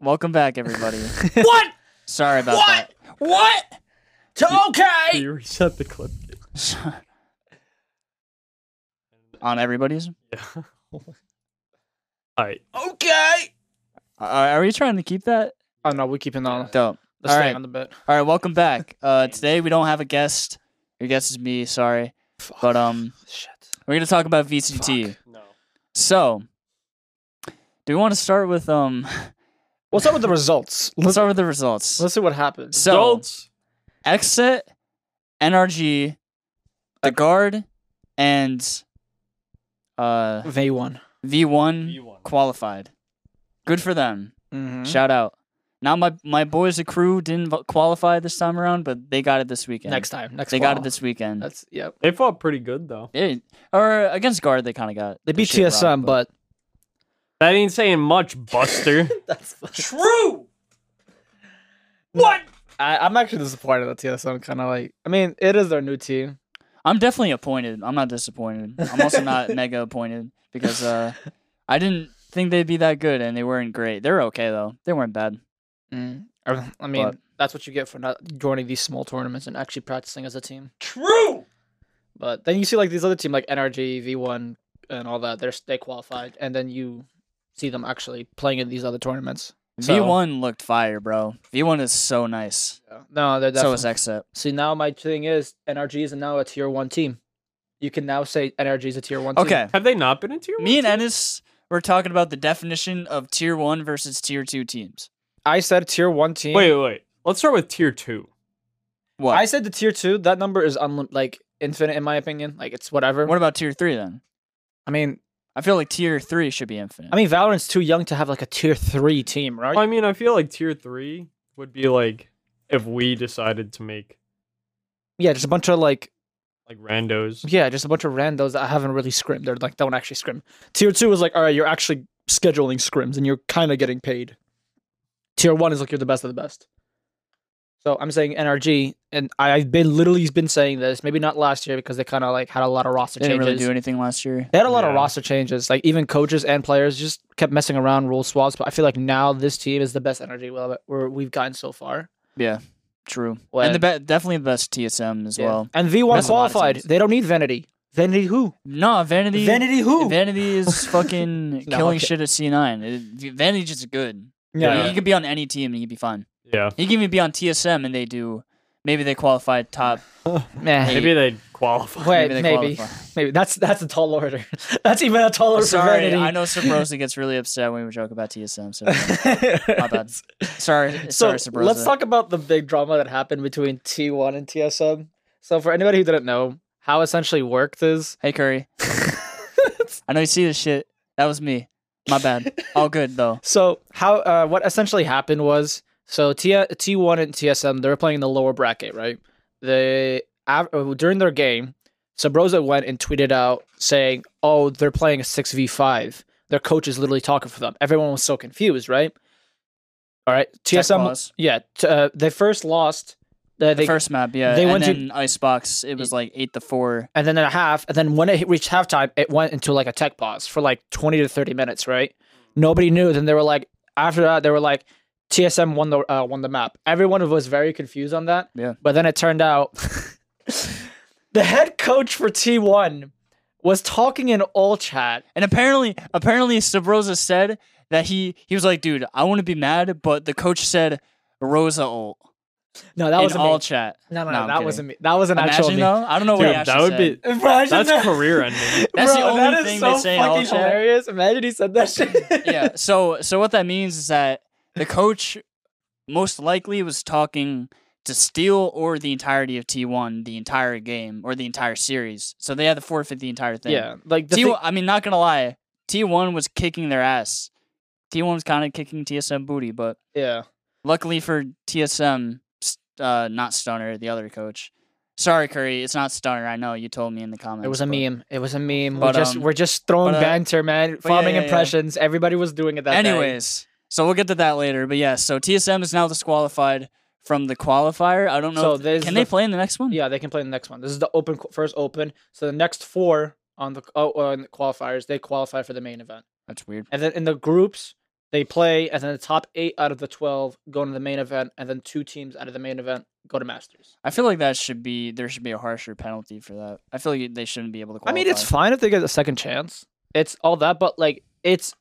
Welcome back, everybody. What? Sorry about that. What? What? To okay. You reset the clip. On everybody's. Yeah. Alright. Okay. Uh, are we trying to keep that? Oh no, we're keeping on. Dope. Let's All stay right. on the bit. All right, welcome back. Uh, today we don't have a guest. Your guest is me. Sorry, but um, Shit. we're gonna talk about VCT. No. So, do we want to start with um? We'll start with the results. Let's Let's, start with the results. let's see what happens. So, Adults. XSET, NRG, the guard, and uh V one. V1 V1. qualified. Good for them. Mm-hmm. Shout out. Now my my boys, the crew, didn't vo- qualify this time around, but they got it this weekend. Next time. Next. they got fall. it this weekend. That's yep. They fought pretty good though. Yeah, or against guard, they kind of got. They the beat shit rocked, TSM, but That ain't saying much, Buster. that's. True. What? I, I'm actually disappointed that TSM kind of like. I mean, it is their new team. I'm definitely appointed. I'm not disappointed. I'm also not mega appointed because uh, I didn't think they'd be that good, and they weren't great. They're okay though. They weren't bad. Mm. I mean, But- that's what you get for not joining these small tournaments and actually practicing as a team. True. But then you see like these other teams like NRG, V1, and all that. They're they qualified, and then you see them actually playing in these other tournaments. So- V1 looked fire, bro. V1 is so nice. No, they're definitely. So definitely. is XSET. See, now my thing is NRG is now a tier one team. You can now say NRG is a tier one team. Okay, Have they not been in tier me and one? Ennis were talking about the definition of tier one versus tier two teams. I said tier one team. Wait, wait, wait. Let's start with tier two. What? I said the tier two. That number is unlim- like infinite in my opinion. Like it's whatever. what about tier three then? I mean, I feel like tier three should be infinite. I mean, Valorant's too young to have like a tier three team, right? I mean, I feel like tier three would be like if we decided to make yeah, just a bunch of like like randos. yeah, just a bunch of randos that haven't really scrimmed. They're like don't actually scrim. Tier two is like all right, you're actually scheduling scrims and you're kind of getting paid. Tier one is like you're the best of the best. So I'm saying NRG, and I've been literally been saying this. Maybe not last year because they kind of like had a lot of roster they didn't changes. really do anything last year. They had a lot of roster changes. Like even coaches and players just kept messing around rule swaps. But I feel like now this team is the best NRG we're, we've gotten so far. Yeah, true. When- and the be- definitely the best TSM as Yeah. well. and V1 That's a lot of qualified. They don't need Vanity. Vanity who? No, Vanity. Vanity who? Vanity is fucking No, killing okay. shit at C9. It, Vanity's just good. Yeah. He could be on any team and he'd be fine. Yeah. He can even be on TSM and they do. Maybe they qualify top. Maybe they'd qualify. Wait, they maybe. qualify. Maybe that's that's a tall order. that's even a taller. order Sorry, Vanity. I know Subroza gets really upset when we joke about TSM. So my bad. Sorry, So sorry, Subroza. let's talk about the big drama that happened between T1 and TSM. So for anybody who didn't know, how essentially worked is Hey Curry, I know you see this shit. That was me. My bad. All good though. So how uh, what essentially happened was so T T1 and TSM they were playing in the lower bracket, right? They uh, during their game, Subroza went and tweeted out saying, "Oh, they're playing a six v five. Their coach is literally talking for them." Everyone was so confused, right? All right, TSM. Yeah, t- uh, they first lost. Uh, The they first map, yeah. they and went to- Icebox, it was like eight to four. and then at a half, and then when it reached halftime, it went into like a tech pause for like twenty to thirty minutes, right? Nobody knew. Then they were like, after that, they were like, TSM won the uh, won the map. Everyone was very confused on that. Yeah. But then it turned out the head coach for T1 was talking in all chat. And apparently, apparently, Sabrosa said that he he was like, dude, I want to be mad, but the coach said Rosa ult No, that wasn't all me. chat. No, no, No, no, that kidding. wasn't me. That was an actual Imagine though, I don't know what Dude, he that actually would be. Imagine that's that. career ending. That's the only that is thing so they say in all chat. hilarious. Imagine he said that shit. yeah. So so what that means is that the coach most likely was talking to steal or the entirety of T1 the entire game or the entire series. So they had to forfeit the entire thing. Yeah, like T1, thing- I mean, not gonna lie, T1 was kicking their ass. T1 was kind of kicking TSM booty, but yeah. luckily for TSM, uh, not Stunner, the other coach. Sorry, Curry, it's not Stunner. I know you told me in the comments. It was a but- meme. It was a meme. But, we're just um, we're just throwing but, uh, banter, man. Farming yeah, yeah. impressions. Everybody was doing it that day. So we'll get to that later. But yeah, so TSM is now disqualified from the qualifier. I don't know. So if- can the- they play in the next one? Yeah, they can play in the next one. This is the open first open. So the next four on the oh, uh, on the qualifiers they qualify for the main event. That's weird. And then in the groups, They play, and then the top eight out of the twelve go to the main event, and then two teams out of the main event go to Masters. I feel like that should be there should be a harsher penalty for that. I feel like they shouldn't be able to. I mean, it's fine if they get a second chance. It's all that, but like, it's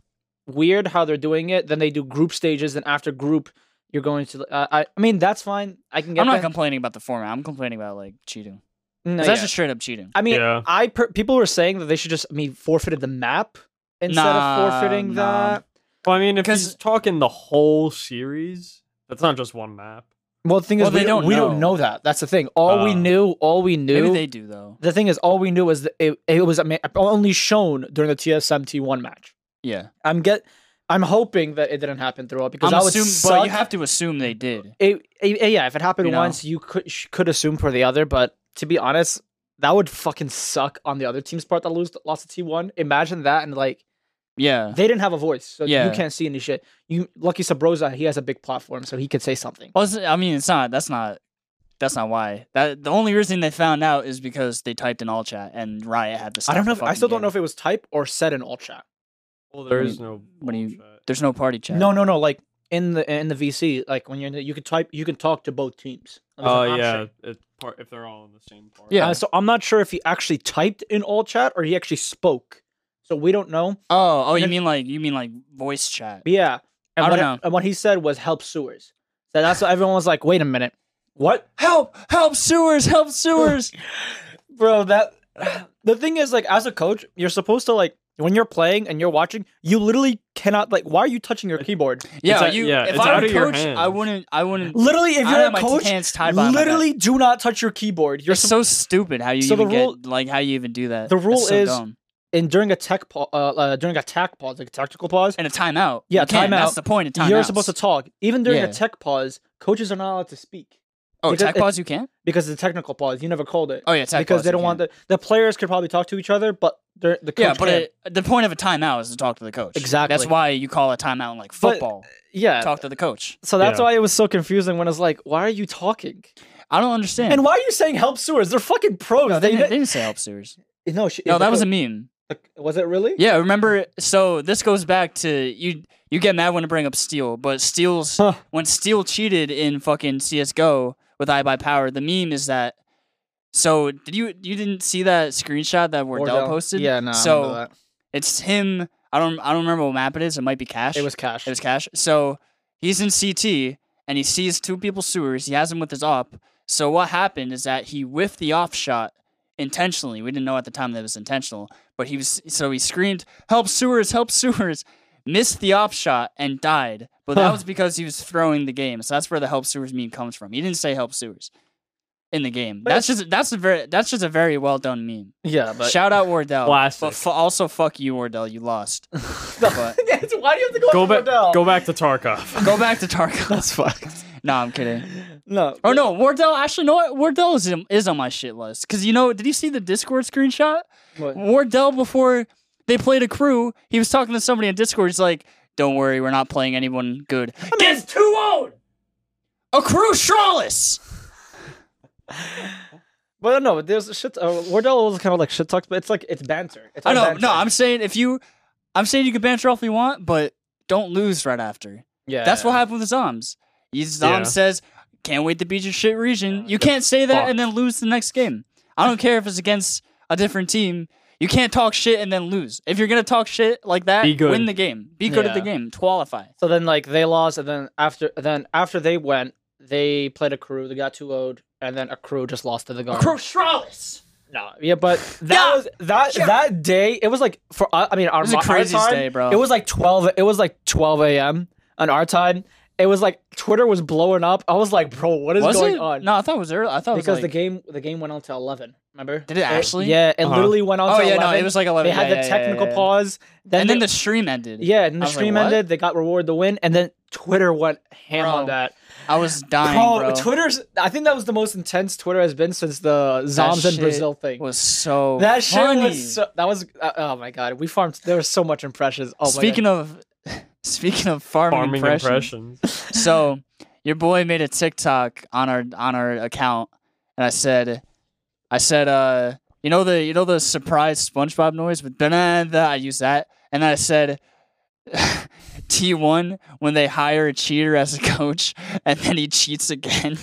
weird how they're doing it. Then they do group stages, and after group, you're going to. Uh, I, I mean, that's fine. I can get. I'm not that. complaining about the format. I'm complaining about like cheating. No, 'Cause That's yeah. just straight up cheating. I mean, Yeah. I per- people were saying that they should just. I mean, forfeited the map instead Nah, of forfeiting nah. that. Well, I mean, if 'Cause- he's talking the whole series, that's not just one map. Well, the thing Well, is, we, don't, don't we don't know. know that. That's the thing. All we Uh, knew, all we knew. Maybe they do though. the thing is, all we knew was that it, it was ama- only shown during the TSM T1 match. Yeah, I'm get. I'm hoping that it didn't happen throughout because I'm I would assuming, suck. but you have to assume they did. it, it- yeah, if it happened You know? once, you could sh- could assume for the other. But to be honest, that would fucking suck on the other team's part that lose lost to T one. Imagine that and like Yeah, they didn't have a voice, so Yeah. you can't see any shit. You lucky Subroza, he has a big platform, so he could say something. Well, it's- I mean, it's not. That's not. That's not why. That the only reason they found out is because they typed in all chat and Riot had to. I don't know. If, I still don't know if it was type or said in all chat. Well, there do is you- no. what do you- bullshit. There's no party chat. No, no, no. Like in the in the VC, like when you're in the, you can type, you can talk to both teams. Oh an yeah, option. it, part, if they're all in the same part. Yeah. Uh, so I'm not sure if he actually typed in all chat or he actually spoke. So we don't know. Oh, oh, you And- mean like you mean like voice chat? Yeah. And I what, don't know. And what he said was help sewers. So that's what everyone was like, wait a minute. What? Help! Help! Sewers! Help! Sewers! Bro, that the thing is like as a coach, you're supposed to like when you're playing and you're watching, you literally cannot like why are you touching your keyboard? yeah, out- you. yeah, if it's I out were a of your coach, I wouldn't. I wouldn't. Literally, if you're have a my coach, hands tied behind literally do not touch your keyboard. You're You're so stupid. How you So the even rule- get like how you even do that? the rule so is- dumb. and during a tech pa- uh, uh during a tech pause, like a tactical pause, and a timeout. Yeah, timeout. That's the point of timeout. you're supposed to talk. Even during Yeah. a tech pause, coaches are not allowed to speak Oh, because tech pause. You can't. because it's a technical pause. You never called it. Oh yeah, tech because pause, they don't want the the players could probably talk to each other, but they're, the coach Yeah, but it, the point of a timeout is to talk to the coach. Exactly. That's why you call a timeout in like But- football. yeah. talk to the coach. So that's Yeah. why it was so confusing when it's like, why are you talking? I don't understand. And why are you saying help sewers? They're fucking pros. No, they, they, didn't, they didn't say help sewers. no, she, No, that was a meme. was it really? Yeah, remember? So this goes back to you. You get mad when I bring up Steel, but Steel's Huh. when Steel cheated in fucking CS:GO with iBUYPOWER. The meme is that. So did you you didn't see that screenshot that Wardell, Wardell. posted? Yeah, no. So it's him. I don't I don't remember what map it is. It might be Cache. it was Cache. It was Cache. So he's in CT and he sees two people sewers. He has him with his op. So what happened is that he whiffed the off shot intentionally. We didn't know at the time that it was intentional, but he was so he screamed, "Help sewers! Help sewers!" Missed the op shot and died. But that Huh. was because he was throwing the game. So that's where the help sewers meme comes from. He didn't say help sewers in the game. But that's just that's a very that's just a very well done meme. yeah, but Shout out Wardell. Classic. But fu- also fuck you, Wardell. You lost. but- why do you have to go, Go back. Wardell? Go back to Tarkov. Go back to Tarkov. That's fucked. no, I'm kidding. No. Oh no, Wardell. Actually, no. Wardell is is on my shit list because you know. Did you see the Discord screenshot? What? Wardell before they played Akrew, he was talking to somebody on Discord. He's like, "Don't worry, we're not playing anyone good." Gets two owned. Akrew strawless. But no, there's shit. Uh, Wardell was kind of like shit talks, but it's like it's banter. It's I know. banter. No, I'm saying if you, I'm saying you can banter all if you want, but don't lose right after. yeah. That's what happened with the Zoms. You- Zom Yeah. says, "Can't wait to beat your shit region." Yeah, You can't say that fuck. and then lose the next game. I don't care if it's against a different team. You can't talk shit and then lose. If you're gonna talk shit like that, Be good. win the game. Be good at the Yeah. game. Qualify. So then, like they lost, and then after, then after they went, they played Akrew. They got two owed, and then Akrew just lost to the guard. Strawless. No, yeah, but that Yeah. was that Yeah. that day. It was like for uh, I mean, our It was the our craziest time, day, bro. It was like twelve. It was like twelve a.m. on our time. It was like Twitter was blowing up. I was like, bro, what is Was going it? on? No, I thought it was early. I thought because it was the game the game went on to eleven. Remember? Did it actually? yeah, it Uh-huh. literally went on. Oh to yeah, 11. no, it was like eleven. They had yeah, the technical yeah, yeah. pause. Then and then the stream ended. yeah, and the was like, stream ended. They got reward the win, and then Twitter went ham on that. I was dying, Bro, bro. Twitter's. I think that was the most intense Twitter has been since the Zoms shit and Brazil thing. was so that shit funny. was. So, that was. Uh, oh my god, we farmed. There was so much impressions. Oh speaking of speaking of farming, Farming impressions, impressions. so your boy made a TikTok on our on our account, and I said, I said, uh, you know the you know the surprise SpongeBob noise with banana. I used that, and then I said, T1 when they hire a cheater as a coach and then he cheats again.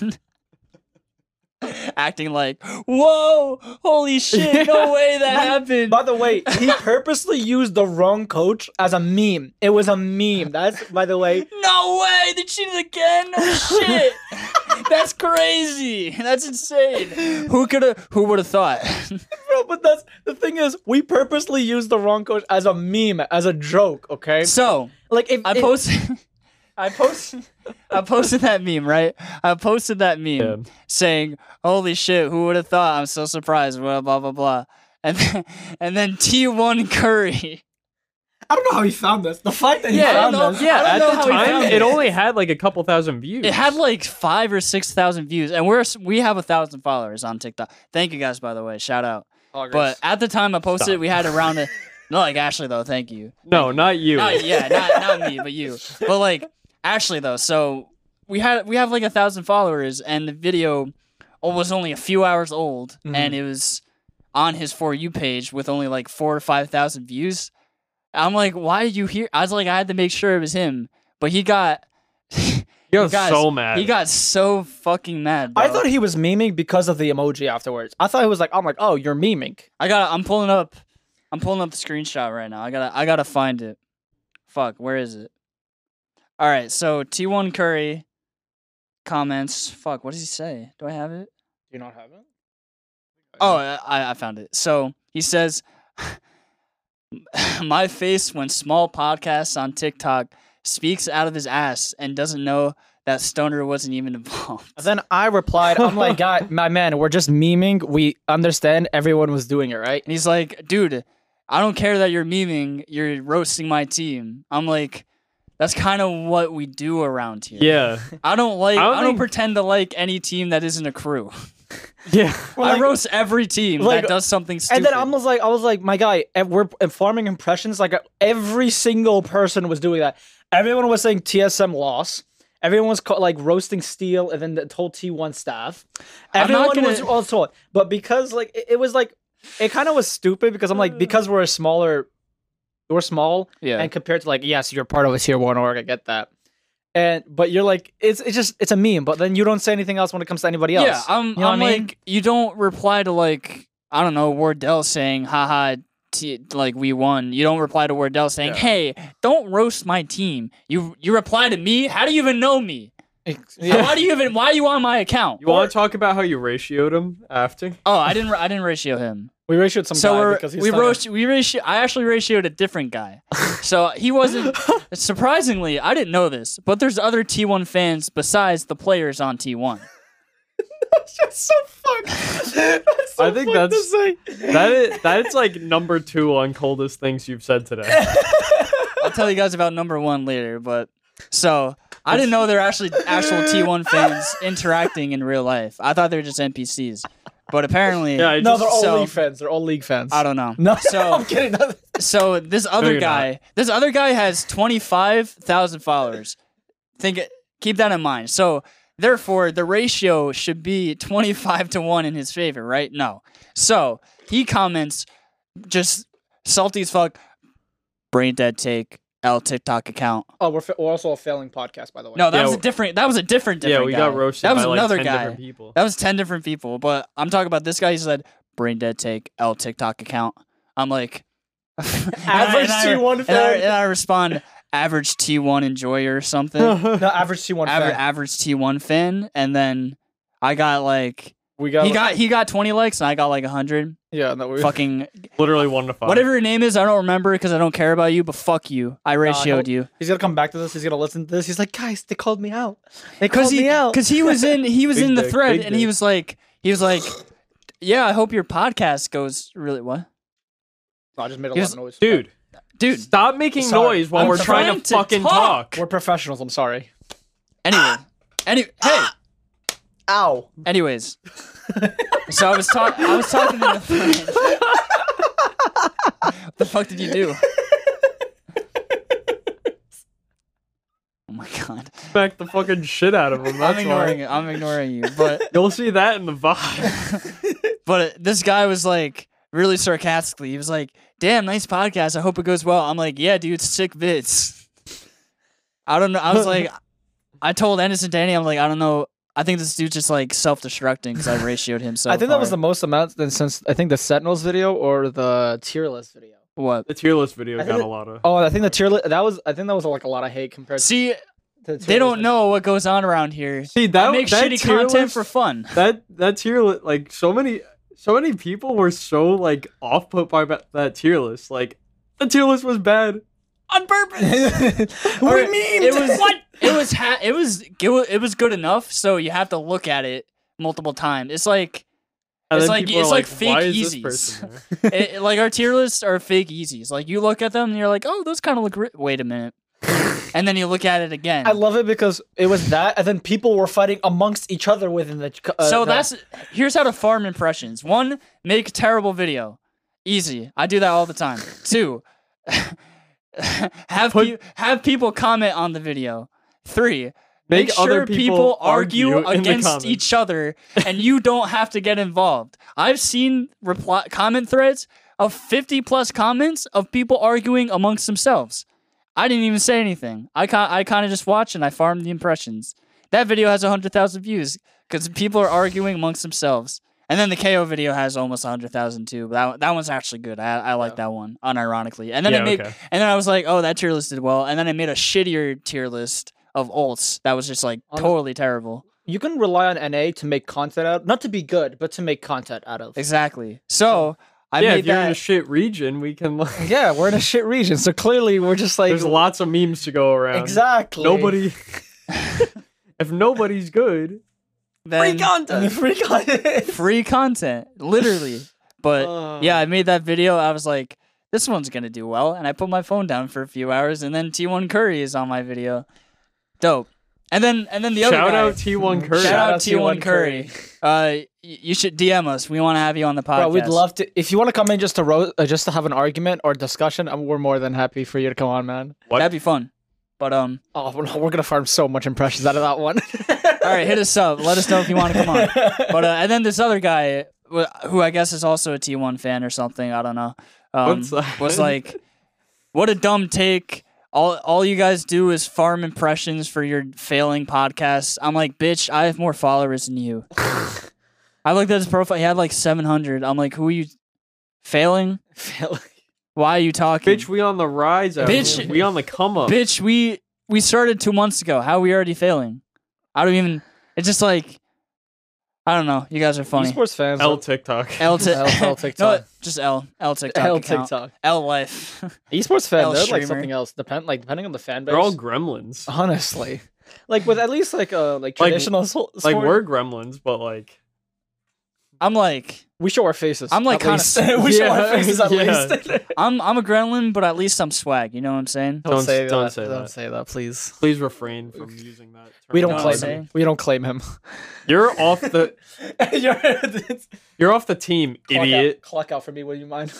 Acting like, whoa, holy shit, no way that happened. By the way, he purposely used the wrong coach as a meme. It was a meme. That's by the way. No way, they cheated again. No shit. That's crazy. That's insane. Who could have who would have thought? Bro, but that's the thing is, we purposely used the wrong coach as a meme, as a joke. Okay, so, like if I if- posted I posted I posted that meme, right? I posted that meme Yeah. saying, "Holy shit, who would have thought? I'm so surprised." Blah blah blah blah. And then, and then T1 Curry. I don't know how he found this. The fact that he Yeah, found know- this. yeah, I At don't the know how he time, found it it. only had like a couple thousand views. It had like five or six thousand views, and we're we have a thousand followers on TikTok. Thank you guys, by the way. Shout out. But at the time I posted, Stop. we had around a not like Ashley though. Thank you. no, not you. Not, yeah, not not me, but you. But like Ashley though. So we had we have like a thousand followers, and the video was only a few hours old, mm-hmm. and it was on his for you page with only like four or five thousand views. I'm like, why did you hear? I was like, I had to make sure it was him, but he got. You got guys, so mad. He got so fucking mad. Bro. I thought he was memeing because of the emoji afterwards. I thought he was like, I'm like, oh, you're memeing. I got. I'm pulling up. I'm pulling up the screenshot right now. I gotta. I gotta find it. Fuck. Where is it? All right. So T1 Curry comments. Fuck. What does he say? Do I have it? Do you not have it? Oh, I, I found it. So he says, "My face when small podcasts on TikTok speaks out of his ass and doesn't know that Stunner wasn't even involved." Then I replied, I'm like, God, my man, we're just memeing. We understand everyone was doing it, right? And he's like, dude, I don't care that you're memeing, you're roasting my team. I'm like, that's kind of what we do around here. yeah, I don't like, I I don't, don't think- pretend to like any team that isn't Akrew. yeah. I roast every team like- that does something stupid. And then I was like, I was like, my guy, we're farming impressions. Like uh, every single person was doing that. Everyone was saying TSM loss. Everyone was ca- like roasting Steel, and then the whole T1 staff. Everyone was gonna- also, but because like it, it was like, it kind of was stupid because I'm like, uh. because we're a smaller, we're small, yeah. and compared to like, yes, you're part of a tier one org, I get that. And but you're like, it's it's just it's a meme. But then you don't say anything else when it comes to anybody else. yeah, I'm, You know I'm what I mean? like, you don't reply to like, I don't know, Wardell saying, haha, t- like we won. You don't reply to Wardell saying, Yeah. hey, don't roast my team. You you reply to me? How do you even know me? Yeah. Why do you even, why are you on my account? You want to talk about how you ratioed him after? Oh, I didn't. I didn't ratio him. We ratioed some so guy we're, because he's we trying. We ratio. I actually ratioed a different guy. so he wasn't. surprisingly, I didn't know this, but there's other T1 fans besides the players on T1. That's just so fucked. That's so I think fucked to that's- say. That is that's like number two on coldest things you've said today. I'll tell you guys about number one later. But so I didn't know they're actually actual T1 fans interacting in real life. I thought they were just NPCs, but apparently, Yeah, I No, they're all so- league fans. They're all league fans. I don't know. No, So- I'm kidding. So this other you're guy, this other guy has twenty five thousand followers. Think keep that in mind. So therefore, the ratio should be twenty five to one in his favor, right? No. So he comments, just salty as fuck. Brain dead take L TikTok account. Oh, we're, fa- we're also a failing podcast, by the way. No, that Yeah, was a different. That was a different. yeah, we guy. got roasted That was by like another 10 guy. different people. That was ten different people. But I'm talking about this guy. He said brain dead take L TikTok account. I'm like Average and I- T1 and I, and I respond average T1 enjoyer or something. no, average T1 Aver- fan. average T1 fan, and then I got like we got, he got he got 20 likes and I got like 100. yeah, no, we, Fucking Literally one to five. whatever your name is, I don't remember because I don't care about you. But fuck you, I ratioed he'll- you He's gonna come back to this. He's gonna listen to this. He's like, guys, they called me out. They because called he me out. because he was in he was in the dick, thread big and he was like he was like yeah I hope your podcast goes really what I just made a He lot was- of noise. Dude, dude. stop making Sorry. noise while I'm we're trying, trying to to fucking talk. talk. We're professionals. I'm sorry. Anyway, any hey. Ow. Anyways, so I was talking. I was talking to the thread. what the fuck did you do? Oh my god! Smack the fucking shit out of him. I'm ignoring why. it. I'm ignoring you. But You'll see that in the vibe. but this guy was like really sarcastically. He was like, "Damn, nice podcast. I hope it goes well." I'm like, "Yeah, dude, sick bits." I don't know. I was like, I told Ennis and Danny, I'm like, I don't know. I think this dude's just like self-destructing because I ratioed him so. I think that was the most amount than since I think the Sentinels video or the tier list video. what. The tier list video I got think a lot of. Oh, I think the tier list that was I think that was like a lot of hate compared See, to the tier they don't list. know what goes on around here. See I that make that shitty tier content list- for fun. that that tier list, like so many so many people were so like off put by that tier list. Like the tier list was bad. On purpose. What do you mean? It was What? It was ha- it was it wa- it was good enough, so you have to look at it multiple times. It's like It's like- it's are like fake is this Yeezys." person there? it, like our tier lists are fake Yeezys. Like you look at them and you're like, oh, those kind of look. Ri-. Wait a minute, and then you look at it again. I love it because it was that, and then people were fighting amongst each other within the. Uh, so the- that's here's how to farm impressions. One, make a terrible video. Easy. I do that all the time. Two, have Put- pe- have people comment on the video. Three, Make make other sure people argue, argue against each other, and you don't have to get involved. I've seen reply comment threads of 50 plus comments of people arguing amongst themselves. I didn't even say anything. I ca- I kind of just watched and I farmed the impressions. That video has 100,000 views because people are arguing amongst themselves. And then the KO video has almost 100,000 too. But that, that one's actually good. I, I like that one, unironically. And then Yeah, I made, okay. and then I was like, oh, that tier list did well. And then I made a shittier tier list of ults that was just like totally terrible. you can rely on NA to make content out, not to be good, but to make content out of. Exactly. So I yeah, made if you're in a shit region, we can. Like, Yeah, we're in a shit region, so clearly we're just like there's lots of memes to go around. exactly Nobody. if nobody's good, then content. free content. free content, literally. But Uh. yeah, I made that video. I was like, this one's gonna do well, and I put my phone down for a few hours, and then T1 Curry is on my video. Dope. And then and then the other shout guy, out T1 Curry. Shout out T1 T1 Curry. Uh, you should DM us. We want to have you on the podcast. Bro, we'd love to. If you want to come in just to ro- uh, just to have an argument or discussion, um, we're more than happy for you to come on, man. What? That'd be fun. But um, Oh, we're, we're gonna farm so much impressions out of that one. all right, hit us up. Let us know if you want to come on. But uh, and then this other guy, who I guess is also a T1 fan or something. I don't know. Um, was like, what a dumb take. All all you guys do is farm impressions for your failing podcasts. I'm like, bitch, I have more followers than you. I looked at his profile. He had like 700. I'm like, who are you failing? Failing. Why are you talking? Bitch, we on the rise. Bitch- we on the come up. Bitch, we we started two months ago. How are we already failing? I don't even. It's just like, I don't know. You guys are funny. Esports fans. L L, TikTok. L, t- L- L no, TikTok. just L L TikTok. L account. TikTok. L life. Esports fan, L they're like something else. Depend like depending on the fan base. They're all gremlins. honestly, like with at least like uh like Like- traditional so- Like sport, we're gremlins, but like I'm like, we show our faces. I'm, like, kinda least. s- we show our faces at yeah. least. I'm I'm a gremlin, but at least I'm swag. You know what I'm saying? don't, Don't- say don't that. say don't that. say that, please. please refrain from using that. We don't Don't claim say. him. We don't claim him. You're off the. You're You're off the team, Clock idiot. Out, clock out for me, would you mind?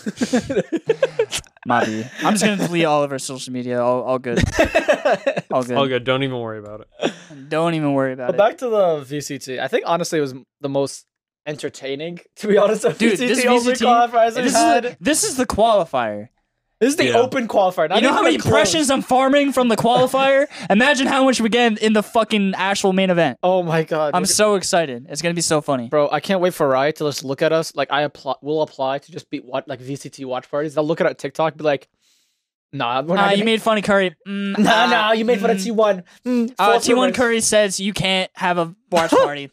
Mobby. I'm just gonna delete all of our social media. All, all good. All good. All good. Don't even worry about it. Don't even worry about But it. back to the VCT. I think honestly it was the most entertaining, to be honest. of Dude, this over VCT qualifiers this we've is, had. the, this is the qualifier. This is the Yeah. open qualifier. Not You know how many close. impressions I'm farming from the qualifier? Imagine how much we get in the fucking actual main event. Oh my god. I'm Look- so excited. It's gonna be so funny. Bro, I can't wait for Riot to just look at us. Like I apply, will apply to just be what like VCT watch parties. They'll look at our TikTok, be like, Nah, we're Nah, not. you gonna- made funny Curry. Mm, Nah, ah, nah, you made fun of mm. T1. Mm, Uh, T1 rumors. Curry says you can't have a watch party.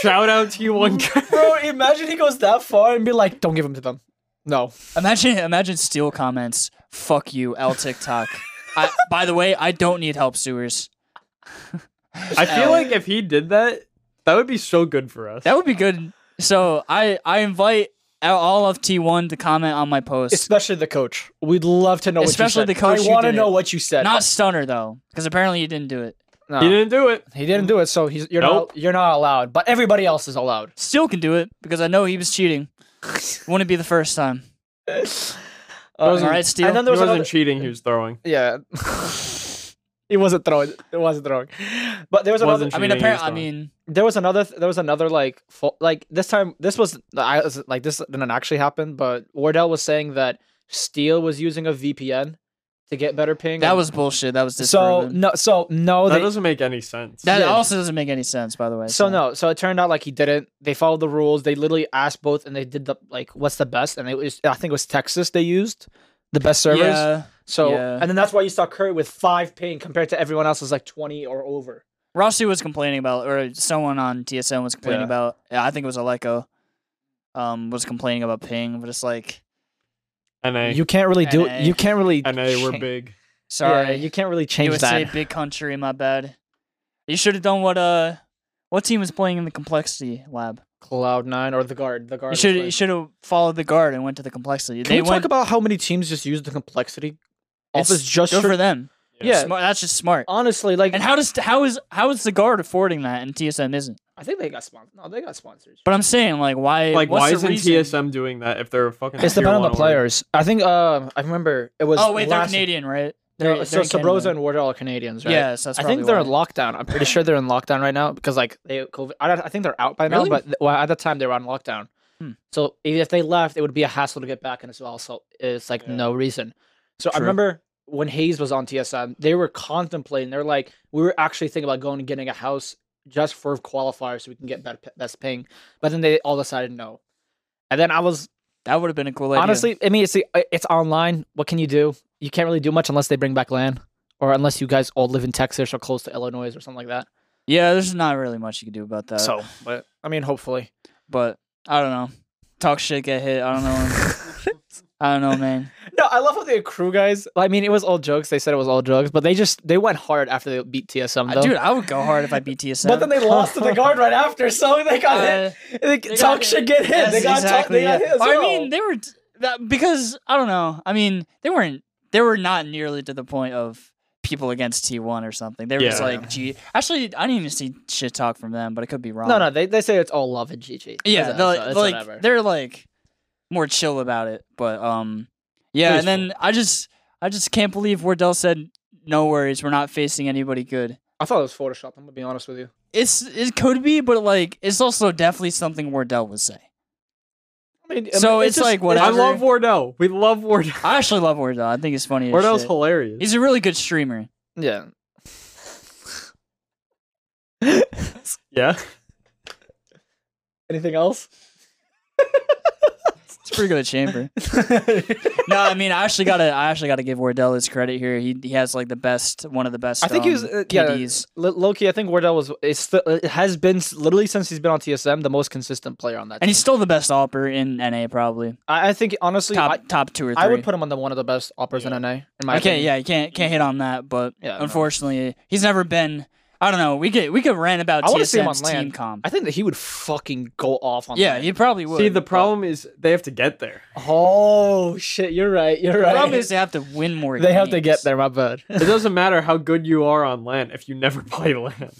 Shout out T1 Curry. Bro, imagine he goes that far and be like, "Don't give him to them." No. imagine, imagine Steel comments. Fuck you, L TikTok. I, by the way, I don't need help, sewers. I feel like if he did that, that would be so good for us. That would be good. So I I invite all of T1 to comment on my post. Especially the coach. We'd love to know Especially what you the coach I want to know it. what you said. Not Stunner though, because apparently you didn't do it. No. He didn't do it. He didn't do it, so he's you're Nope. not you're not allowed. But everybody else is allowed. Still can do it because I know he was cheating. Wouldn't be the first time. Uh, All right, Steel. And then He there was wasn't another, cheating. He was throwing. yeah. he wasn't throwing. It wasn't throwing. But there was another. Wasn't I mean, cheating, he was apparently, I mean, there was another there was another like fo- like this time this was I was- like this didn't actually happen but Wardell was saying that Steel was using a VPN to get better ping. That was bullshit. That was so no. So no, that they, doesn't make any sense. that yeah. also doesn't make any sense, by the way. So no, so it turned out like he didn't. They followed the rules. They literally asked both, and they did the like, what's the best? And it was, I think it was Texas. They used the best servers. Yeah, So yeah. and then that's why you saw Curry with five ping compared to everyone else was like twenty or over. Rossi was complaining about, or someone on TSM was complaining Yeah. about. Yeah, I think it was Aleko. Um, was complaining about ping, but it's like, NA, You can't really do. NA. You can't really. NA we're big. sorry, Yeah, you can't really change USA that. big country. My bad. You should have done what uh, what team was playing in the complexity lab? Cloud nine or the guard. The guard. You should you should have followed the guard and went to the complexity. Can they we went. talk about how many teams just use the complexity it's office just good for, for them. Yeah. Smart, that's just smart. honestly like And how does how is how is the guard affording that and TSM isn't? I think they got sponsors. No, they got sponsors. But I'm saying like why Like, why isn't reason? TSM doing that if they're a fucking? It's tier depending on the one already? players. I think. Uh, I remember it was. Oh wait, they're Canadian, right? They're, so they're in Subroza and Ward are all Canadians, right? Yes, that's I think they're in lockdown. I'm pretty sure they're in lockdown right now because like they COVID. I, I think they're out by now, Really? but th- well, at the time they were on lockdown. Hmm. So if they left, it would be a hassle to get back in as well. So it's like Yeah. no reason. So I remember when Hazed was on TSM, they were contemplating. They're like, we were actually thinking about going and getting a house just for qualifiers so we can get better, best paying. But then they all decided no. And then I was That would have been a cool idea. honestly, I mean, it's it's online. What can you do? You can't really do much unless they bring back LAN, or unless you guys all live in Texas or close to Illinois or something like that. yeah, there's not really much you can do about that. so, but I mean, hopefully. but I don't know. Talk shit, get hit. I don't know. I don't know, man. No, I love how the crew guys. I mean, it was all jokes. They said it was all drugs, but they just they went hard after they beat TSM though. Dude, I would go hard if I beat TSM. but then they lost to the guard right after, so they got Uh, hit. They, they talk got should get hit. Yes, they got talk, they got hit as I mean, they were that because I don't know. I mean, they weren't. They were not nearly to the point of people against T1 or something. They were just like, gee. Actually, I didn't even see shit talk from them, but I could be wrong. no, no, they, they say it's all love and GG. Yeah, It's- they're it's- like, it's like whatever. they're like more chill about it, but um, yeah. And then I just, I just can't believe Wardell said, "No worries, we're not facing anybody good." I thought it was Photoshop. I'm gonna be honest with you. It's it could be, but like it's also definitely something Wardell would say. I mean, So I it's like what- I love Wardell. We love Wardell. I actually love Wardell. I think he's funny. Wardell's hilarious. He's a really good streamer. Yeah. yeah. Anything else? He's pretty good at chamber. no, I mean I actually gotta I actually gotta give Wardell his credit here. He he has like the best one of the best. I think he was um, uh, yeah. KDs. L- Loki, I think Wardell was it's st- it has been literally since he's been on TSM the most consistent player on that. and team. he's still the best opper in NA probably I, I think honestly, top I, top two or three. I would put him on the one of the best operas in NA. In my okay, opinion. yeah, you can't can't hit on that, but Yeah, no. unfortunately, he's never been. I don't know. We could we could rant about I wanna see him on TSM's LAN. team comp. I think that he would fucking go off on. Yeah, that. he probably would. See, the but problem is they have to get there. Oh shit, you're right. You're right. The right. problem is they have to win more. they have to games. get there. My bad. It doesn't matter how good you are on LAN if you never play LAN.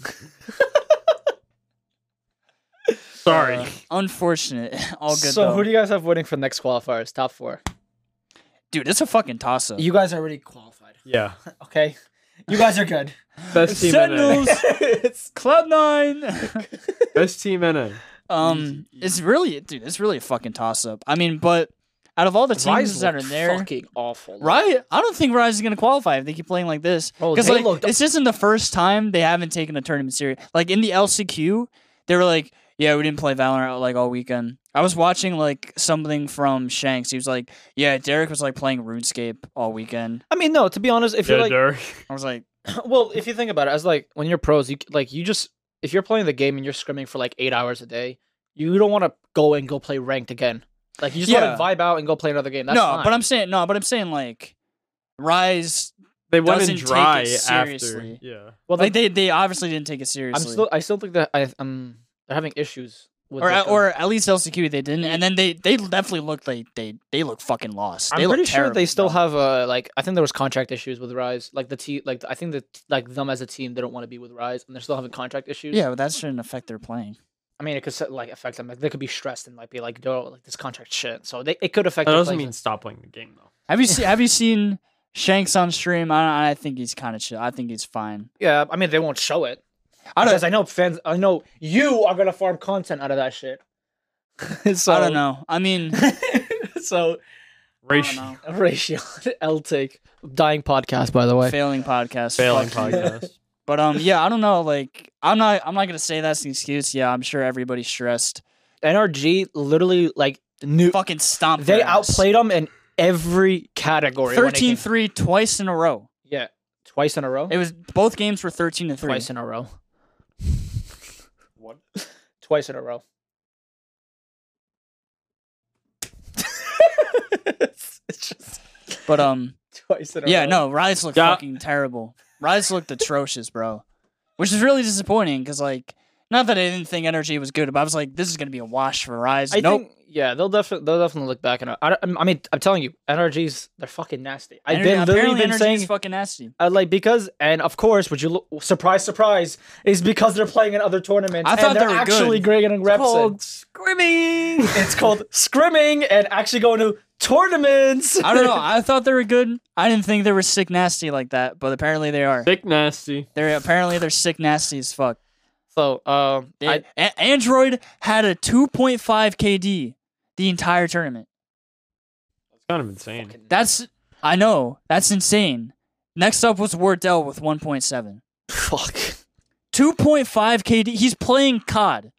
Sorry. Uh, unfortunate. All good so though. who do you guys have winning for next qualifiers? Top four. Dude, it's a fucking toss up. You guys are already qualified. yeah. Okay. You guys are good. Best team in NA. Sentinels, Cloud Nine. Best team in NA. um, it's really, dude, it's really a fucking toss up. I mean, but out of all the teams Rise that are looked there, fucking awful. Right? I don't think Rise is gonna qualify if they keep playing like this. Bro, Because they like looked- this isn't the first time they haven't taken a tournament series. Like in the LCQ, they were like, "Yeah, we didn't play Valorant like all weekend." I was watching like something from Shanks. He was like, "Yeah, Derrek was like playing RuneScape all weekend." I mean, no. To be honest, if Yeah, you're like, Derrek. I was like, well, if you think about it, as like when you're pros, you like you just if you're playing the game and you're scrimming for like eight hours a day, you don't want to go and go play ranked again. Like you just Yeah. want to vibe out and go play another game. That's "No," fine. but I'm saying no, but I'm saying like Rise. They went in Doesn't take it dry after. seriously. Yeah. well, Like they, they, they obviously didn't take it seriously. I'm still I still think that I um they're having issues with or, the- or at least LCQ they didn't, and then they they definitely looked like they they look fucking lost. I'm they pretty look sure they still bro. have uh like I think there was contract issues with Rise. Like the team, like I think that like them as a team, they don't want to be with Rise, and they're still having contract issues. Yeah, but that shouldn't affect their playing. I mean, it could like affect them. Like, they could be stressed and like be like, "Yo, like this contract shit." So they it could affect. That their doesn't playing mean stop playing the game though. Have you seen Have you seen Shanks on stream? I I think he's kind of chill. I think he's fine. Yeah, I mean they won't show it. I don't. because I know fans. I know you are gonna farm content out of that shit. so I don't know. I mean, so Ratio. Ratio L take. Dying podcast, by the way. Failing podcast. Failing Fuck podcast. But um, yeah, I don't know. Like, I'm not. I'm not gonna say that's an excuse. Yeah, I'm sure everybody's stressed. NRG literally like knew Fucking stomp. they ass. outplayed them in every category. when 13-3 twice in a row. Yeah, twice in a row. It was both games were 13 to three. Twice in a row. What? Twice in a row. it's just But um, twice in a yeah, row. no, Rise looked Yeah. fucking terrible. Rise looked atrocious, bro. Which is really disappointing because like, not that I didn't think NRG was good, but I was like, this is gonna be a wash for Rise. I nope. think yeah, they'll definitely they'll definitely look back and I, I mean I'm telling you, NRGs they're fucking nasty. I've Ener- been literally apparently been NRG saying is fucking nasty. uh, like because and of course, would you look surprise surprise is because they're playing in other tournaments I thought and they they're were actually good. getting reps. in. Called screaming. It's called scrimming and actually going to tournaments. I don't know. I thought they were good. I didn't think they were sick nasty like that, but apparently they are. Sick nasty. They're apparently they're sick nasty as fuck. So uh, They- I, A- Android had a 2.5 KD the entire tournament. It's kind of insane. That's I know that's insane. Next up was Wardell with 1.7. fuck. 2.5 KD. He's playing COD.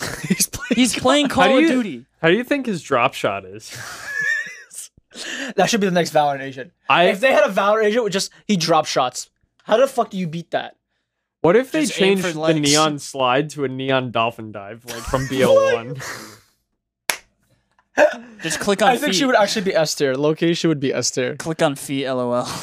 He's playing. He's playing How Call do of you- Duty. How do you think his drop shot is? that should be the next Valorant agent. I if they had a Valorant agent with just he drop shots, how the fuck do you beat that? What if they Just aim changed the legs. neon slide to a neon dolphin dive like from BO1? Just click on feet. I think feet. she would actually be S tier. Location would be S tier. click on feet. LOL.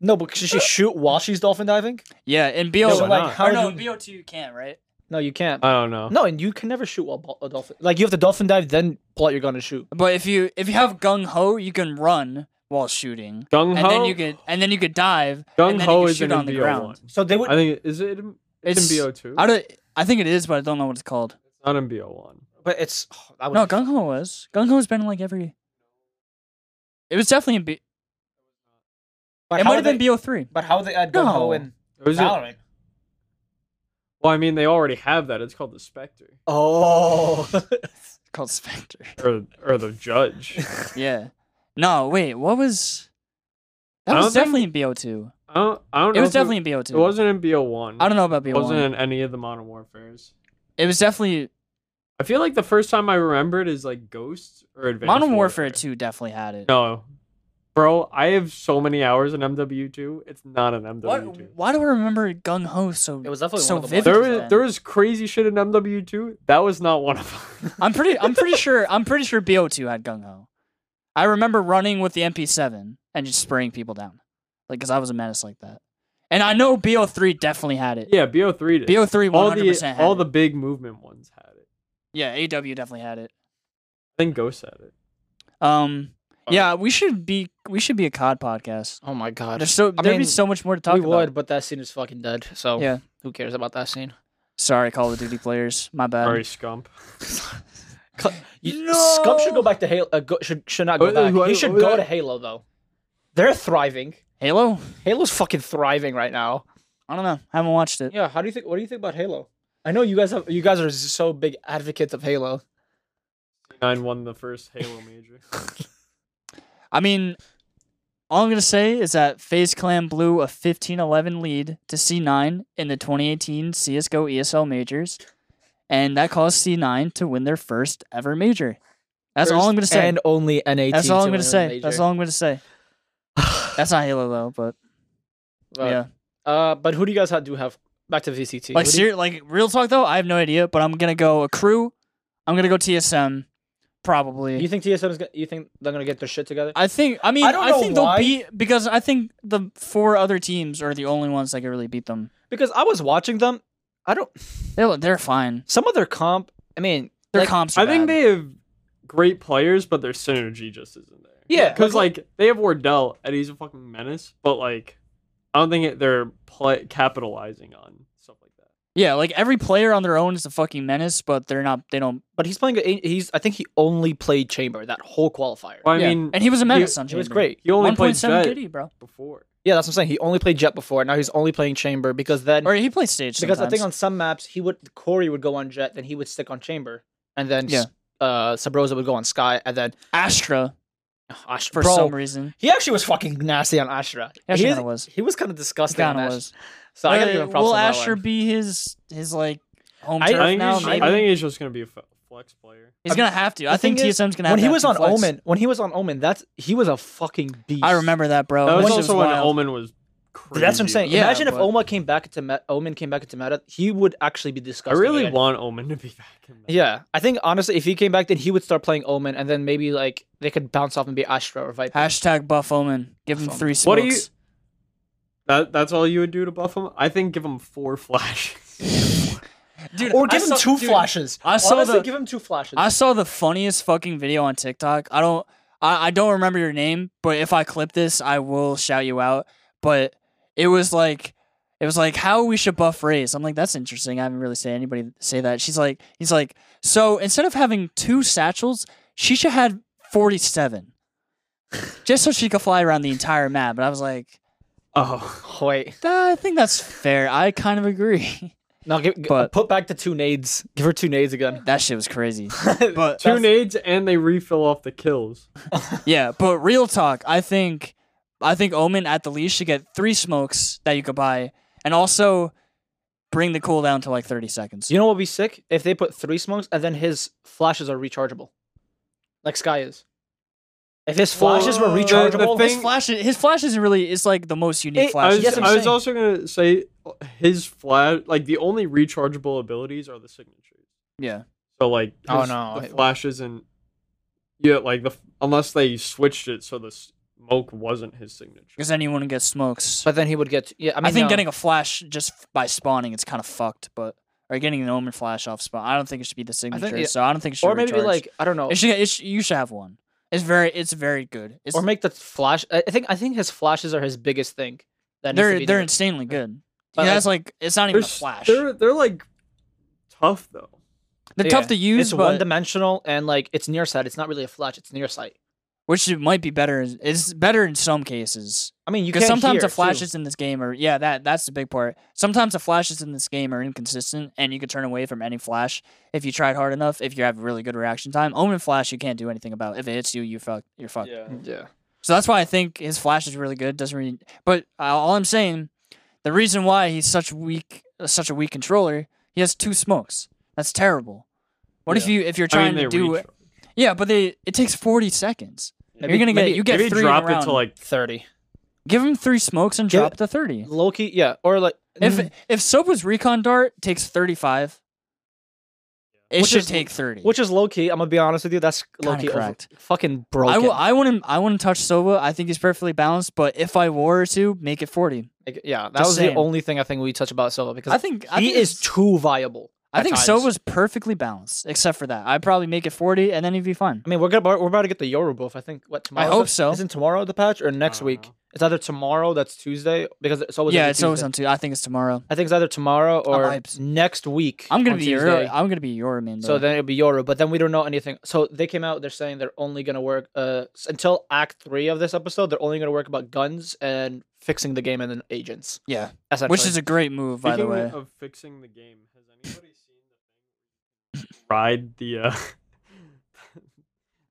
No, but should she shoot while she's dolphin diving? yeah, in BO. No, so why like not? how or no, do in BO2 you can't, right? No, you can't. I don't know. no, and you can never shoot while bo- a dolphin. Like you have to dolphin dive, then pull out your gun and shoot. But if you if you have gung ho, you can run while shooting, Gung and then Ho. you could and then you could dive, Gung and then Ho you is shoot in on the BO1. ground. So they would. I think is it in, it's, in BO2. I don't. I think it is, but I don't know what it's called. It's not in BO1. but it's oh, that No, gung ho was. Gung ho has been like every. It was definitely in B. But It might have been BO three. But how they add gun No. ho in Or oh, is it- Valorant? well, I mean, they already have that. It's called the Spectre Oh. Called Spectre. or or the Judge. yeah. No, wait. What was? That I was don't think- definitely in BO two. I don't. I don't know. It know. was if definitely in BO two. It wasn't in BO1. I don't know about BO1. It wasn't in any of the Modern Warfares. It was definitely I feel like the first time I remembered is like Ghost or Advanced Modern Warfare two. Definitely had it. No, bro, I have so many hours in MW2. It's not an MW2. What? Why do I remember gung ho so? It was definitely so one of the vivid. There then? was there was crazy shit in MW2. That was not one of them. I'm pretty. I'm pretty sure. I'm pretty sure BO2 had gung ho. I remember running with the MP7 and just spraying people down, like because I was a menace like that. And I know BO3 definitely had it. yeah, BO3 did. BO3 all 100 the percent had it. all it. the big movement ones had it. yeah, AW definitely had it. I think Ghost had it. Um, Oh. yeah, we should be we should be a COD podcast. oh my god. There's so I there'd be so much more to talk we about. would, but that scene is fucking dead. So Yeah. who cares about that scene? Sorry, Call of Duty players. My bad. Sorry, Scump. You, Scump should go back to Halo. Uh, go, should should not go Uh, back. who- He should who- go to Halo though. They're thriving. Halo? Halo's fucking thriving right now. I don't know. I haven't watched it. Yeah. How do you think? What do you think about Halo? I know you guys have. You guys are so big advocates of Halo. Nine won the first Halo major. I mean, all I'm gonna say is that FaZe Clan blew a 15-11 lead to C9 in the 2018 CS:GO ESL majors, and that caused C9 to win their first ever major. That's all I'm gonna say. And only NA. That's all to I'm gonna say. That's all I'm gonna say. That's not Halo though, but But, yeah. Uh, but who do you guys have, do have back to VCT? Like do you- like real talk though, I have no idea, but I'm gonna go Akrew. I'm gonna go TSM, probably. you think TSM is? Gonna, you think they're gonna get their shit together? I think. I mean, I I, don't know think why. they'll beat because I think the four other teams are the only ones that can really beat them. Because I was watching them. I don't. They're they're fine. Some of their comp. I mean, Their like, comps. Are I think they have great players, but their synergy just isn't there. Yeah, because like- like they have Wardell and he's a fucking menace, but like I don't think it, they're play- capitalizing on stuff like that. Yeah, like every player on their own is a fucking menace, but they're not. They don't. But he's playing. He's. I think he only played Chamber that whole qualifier. Well, I yeah. mean, and he was a menace on he was great. he only One played point seven Jett kitty, bro. before. Yeah, that's what I'm saying. He only played Jett before. Now he's only playing Chamber because then Or he plays stage. because I think on some maps he would Corey would go on Jett, then he would stick on Chamber, and then Yeah. uh Subroza would go on Skye, and then Astra. Ash- for bro, some reason. he actually was fucking nasty on Astra. Yeah, he, kinda was. He was kind of disgusting. Kind of was. So I gotta give him props Will on that Astra one. be his his like home I- turf I think, now? he's, Maybe? I think he's just gonna be a f- flex player. he's gonna have to. I think thing is, TSM's gonna have when he was two on flex. Omen, when he was on Omen, that's he was a fucking beast. I remember that, bro. that was That shit also when wild. Omen was. Crazy. That's what I'm saying. Yeah, Imagine if but- Oma came back into Meta, Omen came back into meta, he would actually be disgusting. I really again. want Omen to be back in. That. Yeah, I think honestly, if he came back, then he would start playing Omen, and then maybe like they could bounce off and be Astra or Viper. Hashtag buff Omen. Give him three smokes. What do you- That that's all you would do to buff him. I think give him four flashes. Dude, or I give him saw- two dude, flashes. I saw Honestly, the- give him two flashes. I saw the funniest fucking video on TikTok. I don't I, I don't remember your name, but if I clip this, I will shout you out. But it was like it was like how we should buff Raze. I'm like, that's interesting. I haven't really seen anybody say that. She's like he's like, so instead of having two satchels, she should have forty seven. Just so she could fly around the entire map. But I was like, oh, Wait, "Ah, I think that's fair. I kind of agree. no, give, But- put back the two nades. Give her two nades again. that shit was crazy. but two nades and they refill off the kills. Yeah, but real talk, I think I think Omen at the least should get three smokes that you could buy, and also bring the cooldown to like thirty seconds. You know what would be sick if they put three smokes and then his flashes are rechargeable, like Skye is. If his flashes were Well, the- the rechargeable, thing- his flash, his flash isn't really. It's like the most unique It- flash. I was, Yes, I'm was also gonna say his flash, like the only rechargeable abilities are the signatures. yeah, So like, Oh, no. the flashes and yeah, like the unless they switched it so the smoke wasn't his signature. because anyone you wouldn't smokes. but then he would get. Yeah, I mean, I, think no. getting a flash just by spawning, it's kind of fucked. But or getting an Omen flash off spawn, I don't think it should be the signature. yeah. So I don't think it should. Be. Or maybe recharge. like I don't know, it should, it should. You should have one. It's very. It's very good. It's, or make the flash. I think I think his flashes are his biggest thing. That they're they're insanely good. But, yeah, that's like it's not even a flash. they're they're like tough though. They're Yeah, tough to use, It's but one dimensional and like it's near sight. It's not really a flash. It's near sight. Which it might be better. It's better in some cases I mean, you because can sometimes hear, the too. flashes in this game are yeah that that's the big part. Sometimes the flashes in this game are inconsistent, and you could turn away from any flash if you tried hard enough. If you have really good reaction time, Omen flash you can't do anything about. If it hits you, you fuck. You're fucked. Yeah. yeah. So that's why I think his flash is really good. Doesn't really, but uh, all I'm saying, the reason why he's such weak, uh, such a weak controller, he has two smokes. That's terrible. What if you if you're I trying mean, to do recharge. Yeah, but they it takes 40 seconds. Maybe, You're gonna get maybe you get Maybe three drop in a it to like thirty. give him three smokes and drop it- to 30. Loki, yeah, or like If mm, if Sova's recon dart takes 35, it Which should is- take 30. which is low key. I'm gonna be honest with you. That's low Kinda key over, correct. fucking broken. I will I wouldn't I wouldn't touch Sova. I think he's perfectly balanced, but if I were to, make it 40. Like, yeah, that Just was saying. the only thing I think we touch about Sova because I think I he think is too viable. I think times. Sova's perfectly balanced, except for that. I'd probably make it 40, and then he'd be fine. I mean, we're gonna we're about to get the Yoru buff. I think what tomorrow. I hope so. Isn't tomorrow the patch or next week? know. It's either tomorrow. That's Tuesday because it's always yeah, every it's always on Tuesday. I think it's tomorrow. I think it's either tomorrow or next week. I'm gonna be Tuesday. your, I'm gonna be your man. So then it'll be Yoru, but then we don't know anything. So they came out. They're saying they're only gonna work uh until Act Three of this episode. They're only gonna work about guns and fixing the game and then agents. yeah, which is a great move, by the way. of fixing the game, has anybody seen the thing? Ride the uh,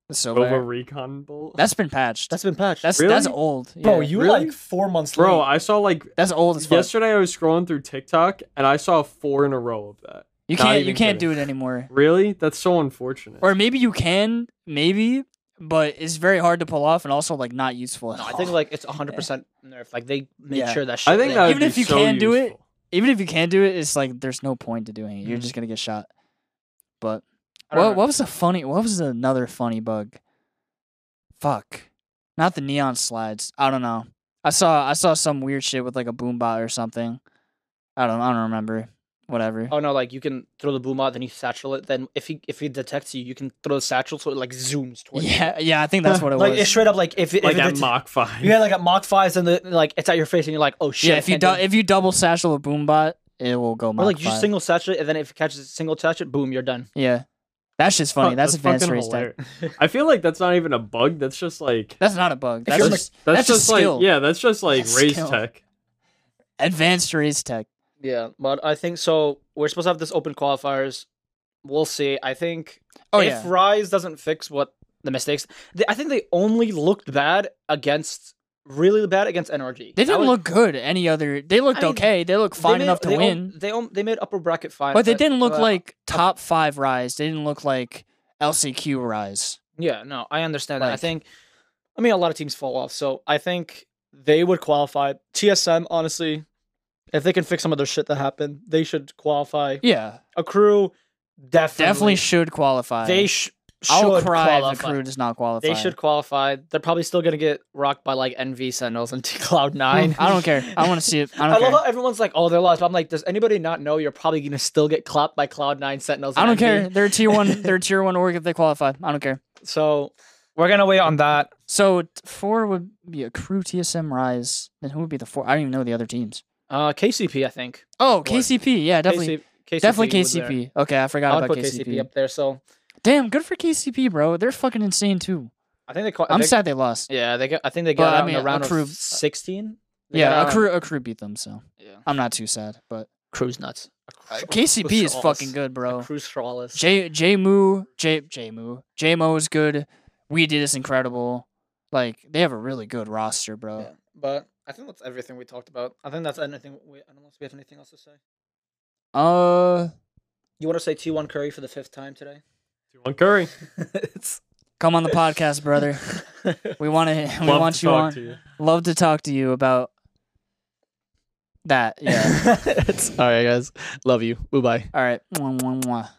The Sova Recon bolt. That's been patched. that's been patched. that's Really? that's old. bro. yeah. You were Really? like four months Bro, late. I saw like that's old as fuck. yesterday. I was scrolling through TikTok and I saw four in a row of that. you not can't you can't kidding. do it anymore. Really? That's so unfortunate. Or maybe you can, maybe, but it's very hard to pull off and also like not useful at No, I think like it's 100 percent nerf. Like they made Yeah. sure that shit. I think that would Even be if you so can do it, even if you can do it, it's like there's no point to doing it. You're Mhm. just gonna get shot. But what know. what was the funny? What was another funny bug? Fuck, not the neon slides. I don't know. I saw I saw some weird shit with like a boombot or something. I don't I don't remember. Whatever. Oh no! Like you can throw the boom out, then you satchel it. Then if he if he detects you, you can throw the satchel so it like zooms towards. you. yeah, yeah. I think that's what it was. like was. it's straight up like if it, like if it at det- Mach Five. you had like at Mach fives and the like it's at your face and you're like oh shit. yeah, if you du- do if you double satchel a boombot, it will go. or Mach like you five. single satchel it, and then if it catches a single satchel, boom, you're done. Yeah, that's just funny. Fuck, that's, advanced fucking Raze tech. I feel like that's not even a bug. That's just like That's not a bug. If That's you're just that's, that's a just like yeah, that's just like That's Raze skill. tech. advanced Raze tech. Yeah, but I think so. We're supposed to have this open qualifiers. We'll see. I think Oh if yeah. Rise doesn't fix what the mistakes. They, I think they only looked bad against really bad against NRG. They didn't look good any other. They looked mean, okay. They looked they fine made- enough to they win, they they made upper bracket final, but they didn't look uh, like top five rise. They didn't look like LCQ rise. Yeah, no, I understand that. I think, I mean, a lot of teams fall off, so I think they would qualify. TSM, honestly, if they can fix some of their shit that happened, they should qualify. Yeah, Akrew, definitely, definitely should qualify. They sh- I'll should cry if qualify. Akrew does not qualify. They should qualify. They're probably still gonna get rocked by like NV Sentinels and Cloud Nine. I don't care. I want to see it. I I, don't love care. how everyone's like, "Oh, they're lost." But I'm like, does anybody not know you're probably gonna still get clapped by Cloud Nine Sentinels? I don't NV? care. They're tier one. They're tier one org if they qualify. I don't care. So we're gonna wait on that. So four would be Akrew TSM rise. Then who would be the four? I don't even know the other teams. Uh, KCP, I think. Oh, KCP. Yeah, definitely. KC- KCP Definitely. KCP. Okay, I forgot I would about put KCP. KCP up there. So Damn, good for KCP, bro. They're fucking insane too. I think they. Qual- I'm they- sad they lost. Yeah, they got. I think they But, got I mean, in the round crew- of sixteen. They Yeah, Akrew a crew beat them, so Yeah, I'm not too sad. But crew's nuts. KCP is fucking good, bro. crew's flawless. J J Moo J J Moo J Mo is good. We did is incredible. Like they have a really good roster, bro. Yeah, but I think that's everything we talked about. I think that's anything. We, I don't know if we have anything else to say. Uh, You want to say T1 Curry for the fifth time today? One Curry. it's come on the podcast, brother. We want to. We Love want to you talk on. to you. Love to talk to you about that. Yeah. it's all right, guys. Love you. Bye bye. All right. Mwah, mwah, mwah.